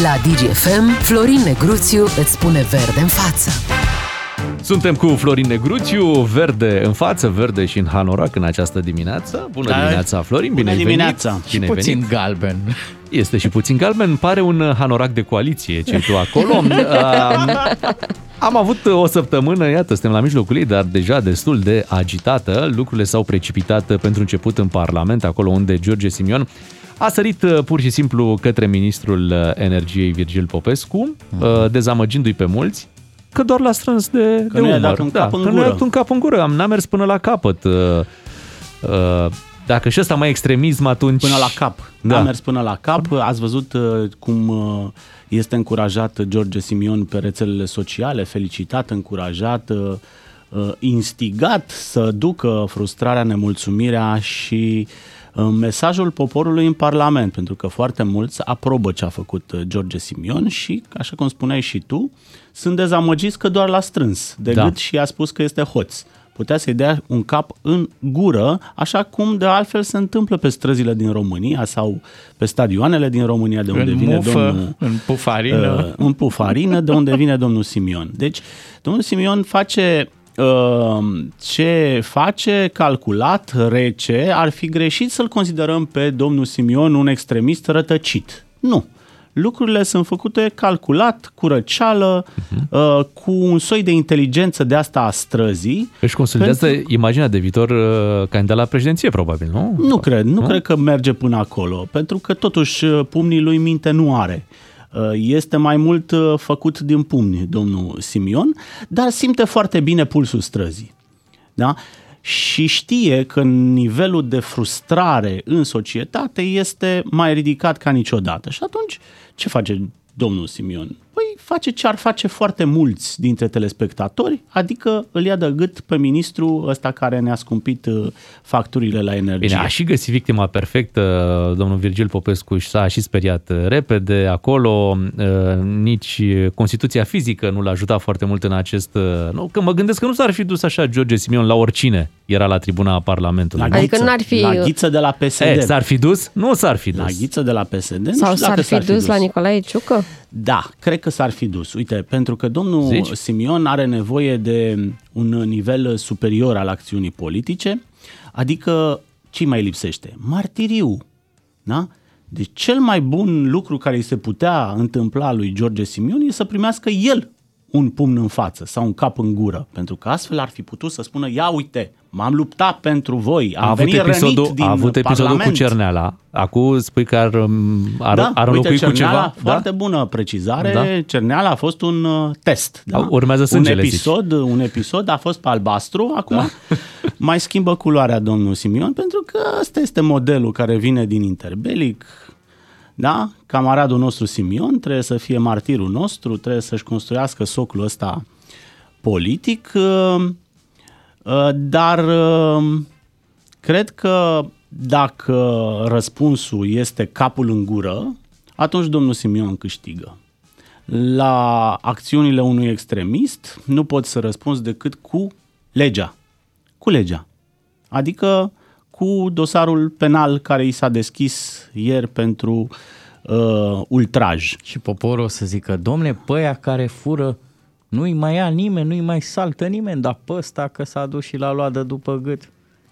La DGFM, Florin Negruțiu îți spune verde în față. Suntem cu Florin Negruțiu, verde în față, verde și în hanorac în această dimineață. Bună Da. dimineața, Florin, bine Bună ai dimineața. venit. Și Bine ai Puțin venit. galben. Este și puțin galben, pare un hanorac de coaliție ce tu acolo. Am, am avut o săptămână, iată, suntem la mijlocul ei, dar deja destul de agitată. Lucrurile s-au precipitat pentru început în Parlament, acolo unde George Simion a sărit uh, pur și simplu către ministrul uh, energiei Virgil Popescu, uh, dezamăgindu-i pe mulți, că doar l-a strâns de, de nu i-a umăr. dat un da, cap în că nu i-a gură. dat un cap în gură, am n-a mers până la capăt. Uh, uh, Dacă și ăsta mai extremism, atunci... Până la cap. Da. Da. A mers până la cap. Ați văzut uh, cum uh, este încurajat George Simion pe rețelele sociale, felicitat, încurajat, uh, uh, instigat să ducă frustrarea, nemulțumirea și uh, mesajul poporului în Parlament, pentru că foarte mulți aprobă ce a făcut uh, George Simion și, așa cum spuneai și tu, sunt dezamăgiți că doar l-a strâns de Da. gât și a spus că este hoț. Putea să-i dea un cap în gură, așa cum de altfel se întâmplă pe străzile din România sau pe stadioanele din România, de unde În vine mufă, domnul în pufarină. uh, în pufarină, de unde vine domnul Simion. Deci, domnul Simion face uh, ce face calculat, rece, ar fi greșit să-l considerăm pe domnul Simion un extremist rătăcit. Nu. Lucrurile sunt făcute calculat, cu răceală, uh, cu un soi de inteligență de asta a străzii. Își consolidează imaginea de viitor uh, candidat la președinție, probabil, nu? Nu cred, nu, nu cred că merge până acolo, pentru că totuși uh, pumnii lui minte nu are. Uh, Este mai mult uh, făcut din pumni domnul Simion, dar simte foarte bine pulsul străzii. Da? Și știe că nivelul de frustrare în societate este mai ridicat ca niciodată. Și atunci, ce face domnul Simion? Păi face ce ar face foarte mulți dintre telespectatori, adică îl ia de gât pe ministru ăsta care ne-a scumpit uh, facturile la energie. Bine, a și găsit victima perfectă, domnul Virgil Popescu și s-a și speriat uh, repede acolo, uh, nici Constituția fizică nu l-a ajutat foarte mult în acest... uh, Nu, că mă gândesc că nu s-ar fi dus așa George Simion la oricine era la tribuna Parlamentului. La Adică ghiță, n-ar fi- La ghiță de la PSD. E, s-ar fi dus? Nu s-ar fi dus. La ghiță de la PSD. Nu Sau știu dacă s-ar fi dus la Nicolae Ciucă? Da, cred că s-ar fi dus. Uite, pentru că domnul Zici? Zici? Simion are nevoie de un nivel superior al acțiunii politice, adică ce mai lipsește? Martiriu. Da? Deci cel mai bun lucru care îi se putea întâmpla lui George Simion e să primească el un pumn în față sau un cap în gură, pentru că astfel ar fi putut să spună, ia uite, m-am luptat pentru voi, am a avut venit episodul, rănit din a avut episodul cu Parlament. Cerneala. Acum spui că ar, um, ar, da, ar uite, înlocui cu Cerneala, ceva? Foarte bună precizare. Da. Da. Cerneala a fost un uh, test. Da? Urmează sângele, un zici. episod, un episod a fost pe albastru, acum da. mai schimbă culoarea domnul Simion, pentru că ăsta este modelul care vine din interbelic. Da? Camaradul nostru Simion trebuie să fie martirul nostru, trebuie să-și construiască socul ăsta politic, uh, uh, dar uh, cred că dacă răspunsul este capul în gură, atunci domnul Simion câștigă. La acțiunile unui extremist nu poți să răspunzi decât cu legea. Cu legea. Adică cu dosarul penal care i s-a deschis ieri pentru uh, ultraj. Și poporul o să zică, domne, pe aia care fură, nu-i mai ia nimeni, nu-i mai saltă nimeni, dar pe ăsta că s-a dus și l-a luat de după gât,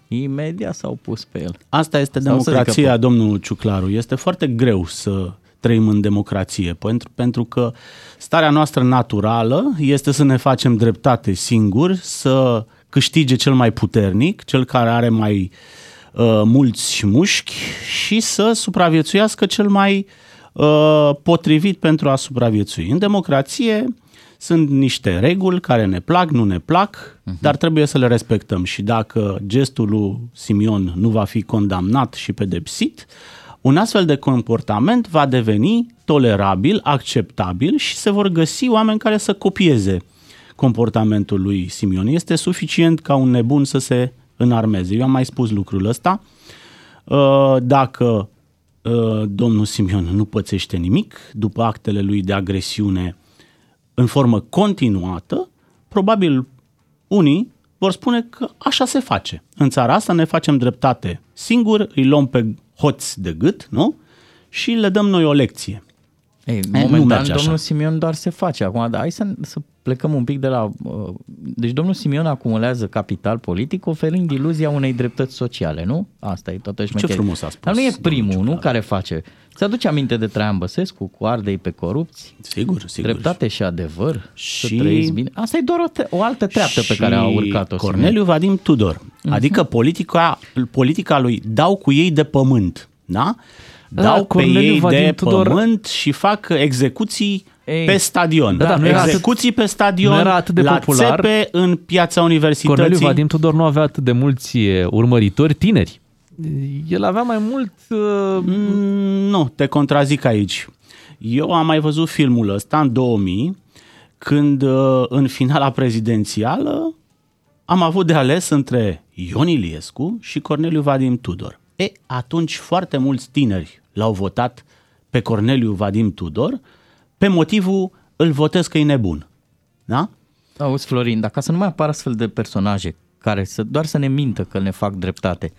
imediat s-au pus pe el. Asta este Sau să democrația, zică, domnul Ciuclaru. Este foarte greu să trăim în democrație, pentru, pentru că starea noastră naturală este să ne facem dreptate singuri, să câștige cel mai puternic, cel care are mai uh, mulți mușchi și să supraviețuiască cel mai uh, potrivit pentru a supraviețui. În democrație sunt niște reguli care ne plac, nu ne plac, uh-huh. dar trebuie să le respectăm și dacă gestul lui Simion nu va fi condamnat și pedepsit, un astfel de comportament va deveni tolerabil, acceptabil și se vor găsi oameni care să copieze comportamentul lui Simion. Este suficient ca un nebun să se înarmeze. Eu am mai spus lucrul ăsta. Uh, Dacă uh, domnul Simion nu pățește nimic după actele lui de agresiune în formă continuată, probabil unii vor spune că așa se face. În țara asta ne facem dreptate singur, îi luăm pe hoți de gât, nu? Și le dăm noi o lecție. Ei, nu momentan merge așa. domnul Simion doar se face. Acum, dar hai să, să plecăm un pic de la... uh, Deci domnul Simion acumulează capital politic oferind iluzia unei dreptăți sociale, nu? Asta e toată șmecheria. frumos a spus, Dar nu e domnul primul, nu? Ciuclaru. Care face. Ți-aduce aminte de Traian Băsescu cu ardei pe corupți? Sigur, sigur. Dreptate și adevăr. Și... Să Și- trăiți bine. Asta e doar o, te- o altă treaptă pe care a Și urcat-o Simion. Corneliu Vadim Tudor. Mhm. Adică politica, politica lui dau cu ei de pământ, da? Da, Dau pe Corneliu ei Vadim de Tudor- pământ și fac execuții Ei, pe stadion. da, nu era atât- execuții pe stadion, nu era atât de la popular. țepe în piața universității. Corneliu Vadim Tudor nu avea atât de mulți e, urmăritori tineri. El avea mai mult... uh, Mm, Nu, te contrazic aici. Eu am mai văzut filmul ăsta în 2000, când uh, în finala prezidențială am avut de ales între Ion Iliescu și Corneliu Vadim Tudor. E, atunci foarte mulți tineri l-au votat pe Corneliu Vadim Tudor pe motivul îl votez că e nebun. Da? Auzi, Florin, dacă să nu mai apară astfel de personaje care să, doar să ne mintă că ne fac dreptate,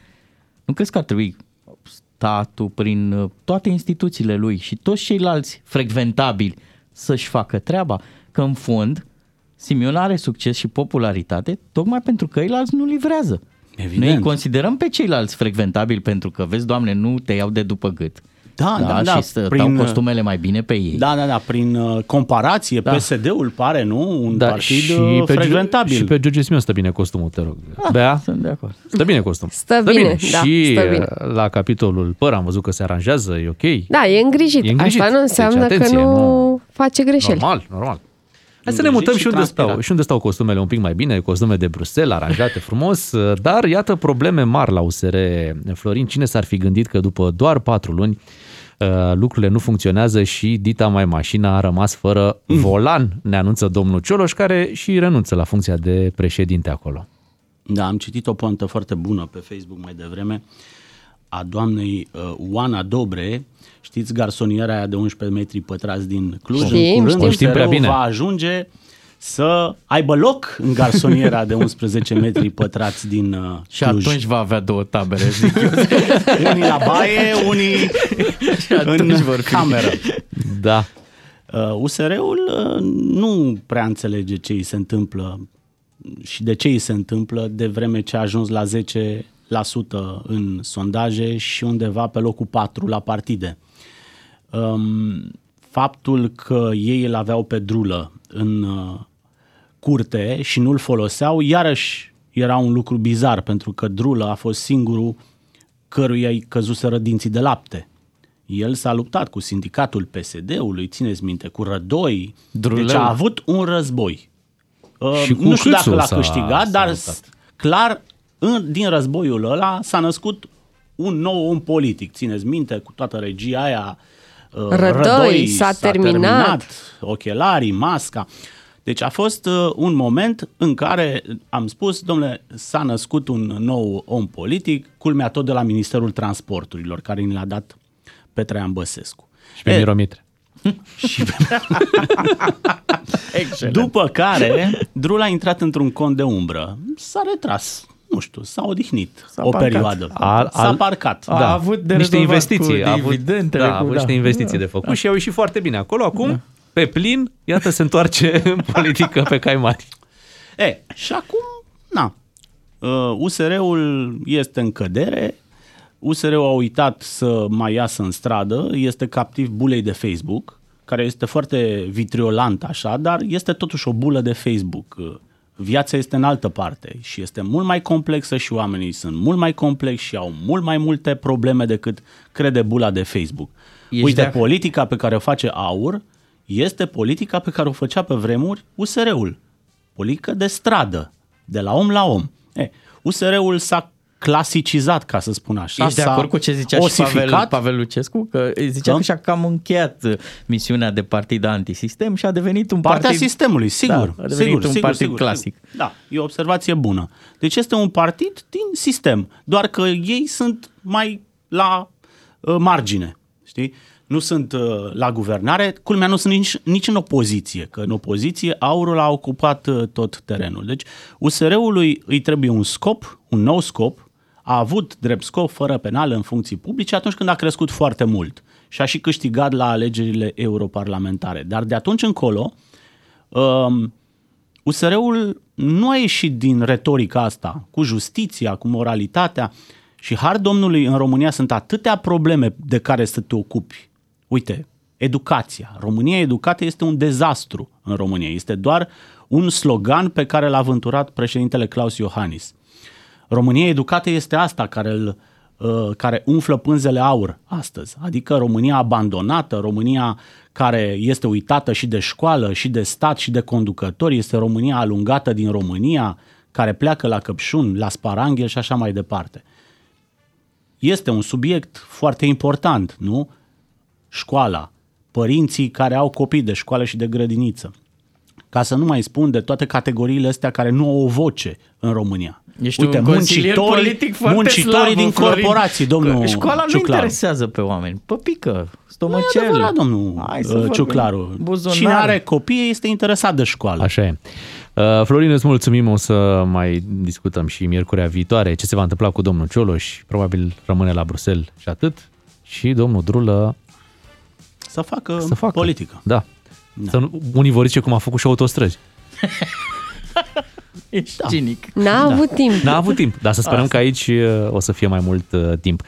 nu crezi că ar trebui statul prin uh, toate instituțiile lui și toți ceilalți frecventabili să-și facă treaba? Că în fond Simion are succes și popularitate tocmai pentru că ceilalți nu livrează. Evident. Noi îi considerăm pe ceilalți frecventabili pentru că, vezi, Doamne, nu te iau de după gât. Da, da, da, Și stau prin- costumele mai bine pe ei. Da, da, da, prin uh, comparație, da. PSD-ul pare, nu, un da, partid și pe, frecventabil. și pe George Simion stă bine costumul, te rog. Bea? Sunt de acord. Stă bine costumul. Stă bine, da, și stă bine. uh, la capitolul păr am văzut că se aranjează, e ok. Da, e îngrijit. E îngrijit. Asta nu înseamnă Deci, atenție, că nu, nu- face greșeli. Normal, normal. Hai să ne Îngrijit mutăm și și unde, transpirat. stau, și unde stau costumele un pic mai bine, costume de Bruxelles, aranjate frumos, dar iată probleme mari la USR. Florin, cine s-ar fi gândit că după doar patru luni uh, lucrurile nu funcționează și dita mai mașina a rămas fără volan, ne anunță domnul Cioloș, care și renunță la funcția de președinte acolo. Da, am citit o poantă foarte bună pe Facebook mai devreme a doamnei uh, Oana Dobre, știți garsoniera aia de 11 metri pătrați din Cluj, Știm, în curând știm. O știm prea USR-ul bine. va ajunge să aibă loc în garsoniera de 11 metri pătrați din uh, Și Cluj. atunci va avea două tabere, zic eu. Unii la baie, unii atunci în vor fi. cameră. Da, Uh, USR-ul uh, nu prea înțelege ce îi se întâmplă și de ce îi se întâmplă de vreme ce a ajuns la 10% în sondaje și undeva pe locul 4 la partide. Um, faptul că ei îl aveau pe drulă în uh, curte și nu-l foloseau, iarăși era un lucru bizar, pentru că drulă a fost singurul căruia îi căzuseră dinții de lapte. El s-a luptat cu sindicatul PSD-ului, țineți minte, cu Rădoi, Drulău. deci a avut un război. Uh, Și cu nu știu dacă Câțu l-a s-a- câștigat, s-a dar luptat. s- clar în, din războiul ăla s-a născut un nou om politic. Țineți minte, cu toată regia aia, uh, Rădoi, s-a terminat. ochelarii, masca. Deci a fost uh, un moment în care am spus, domnule, s-a născut un nou om politic, culmea tot de la Ministerul Transporturilor, care ni l-a dat pe Traian Băsescu. și pe E, Miro Mitre. și pe Excelent. După care, Drul a intrat într-un cont de umbră. S-a retras, nu știu, s-a odihnit S-a o parcat. perioadă. Al- s-a al- parcat. A da, avut de niște rezolvat investiții, cu a avut, dividendele, da, cu- a avut da. niște investiții de făcut și au ieșit foarte bine acolo. Acum, pe plin, iată, se întoarce în politică pe cai mari. E, și acum, na, uh, USR-ul este în cădere, USR-ul a uitat să mai iasă în stradă, este captiv bulei de Facebook, care este foarte vitriolant așa, dar este totuși o bulă de Facebook. Uh, Viața este în altă parte și este mult mai complexă și oamenii sunt mult mai complexi și au mult mai multe probleme decât crede bula de Facebook. Ești Uite, de ac- politica pe care o face AUR este politica pe care o făcea pe vremuri USR-ul. Politică de stradă, de la om la om. E, USR-ul s-a clasicizat, ca să spun așa. Ești de s-a acord cu ce zicea și Pavel, osificat. Pavel Lucescu? Că zicea Da. că și-a cam încheiat uh, misiunea de partid antisistem și a devenit un Partea partid... sistemului, sigur. Da, a devenit sigur, un sigur, partid sigur, clasic. Sigur. Da, e o observație bună. Deci este un partid din sistem, doar că ei sunt mai la uh, margine, știi? Nu sunt uh, la guvernare, culmea nu sunt nici, nici în opoziție, că în opoziție aurul a ocupat uh, tot terenul. Deci USR-ului îi trebuie un scop, un nou scop, a avut drept scop fără penal în funcții publice atunci când a crescut foarte mult. și a și câștigat la alegerile europarlamentare. Dar de atunci încolo, um, USR-ul nu a ieșit din retorica asta, cu justiția, cu moralitatea și har Domnului în România sunt atâtea probleme de care să te ocupi. Uite, educația. România educată este un dezastru în România. Este doar un slogan pe care l-a vânturat președintele Claus Iohannis. România educată este asta care îl uh, care umflă pânzele aur astăzi, adică România abandonată, România care este uitată și de școală, și de stat, și de conducători, este România alungată din România, care pleacă la Căpșun, la Sparanghel și așa mai departe. Este un subiect foarte important, nu? Școala, părinții care au copii de școală și de grădiniță. Ca să nu mai spun de toate categoriile astea care nu au o voce în România. Ești Uite, un muncitorii, politic foarte muncitorii slab, din Florin. corporații, domnul Școala nu Ciuclaru. interesează pe oameni. Păpică, Nu e stomacel. adevărat, domnul Hai să uh, vorbim. Ciuclaru. Buzunar. Cine are copii este interesat de școală. Așa e. Uh, Florin, îți mulțumim, o să mai discutăm și miercurea viitoare ce se va întâmpla cu domnul Cioloș, probabil rămâne la Bruxelles și atât, și domnul Drulă Să facă, să facă. politică. Da. Da. Să nu, unii vor zice cum a făcut și autostrăzi. Ești cinic. N-a avut timp. N-a avut timp, dar să sperăm că aici uh, o să fie mai mult uh, timp.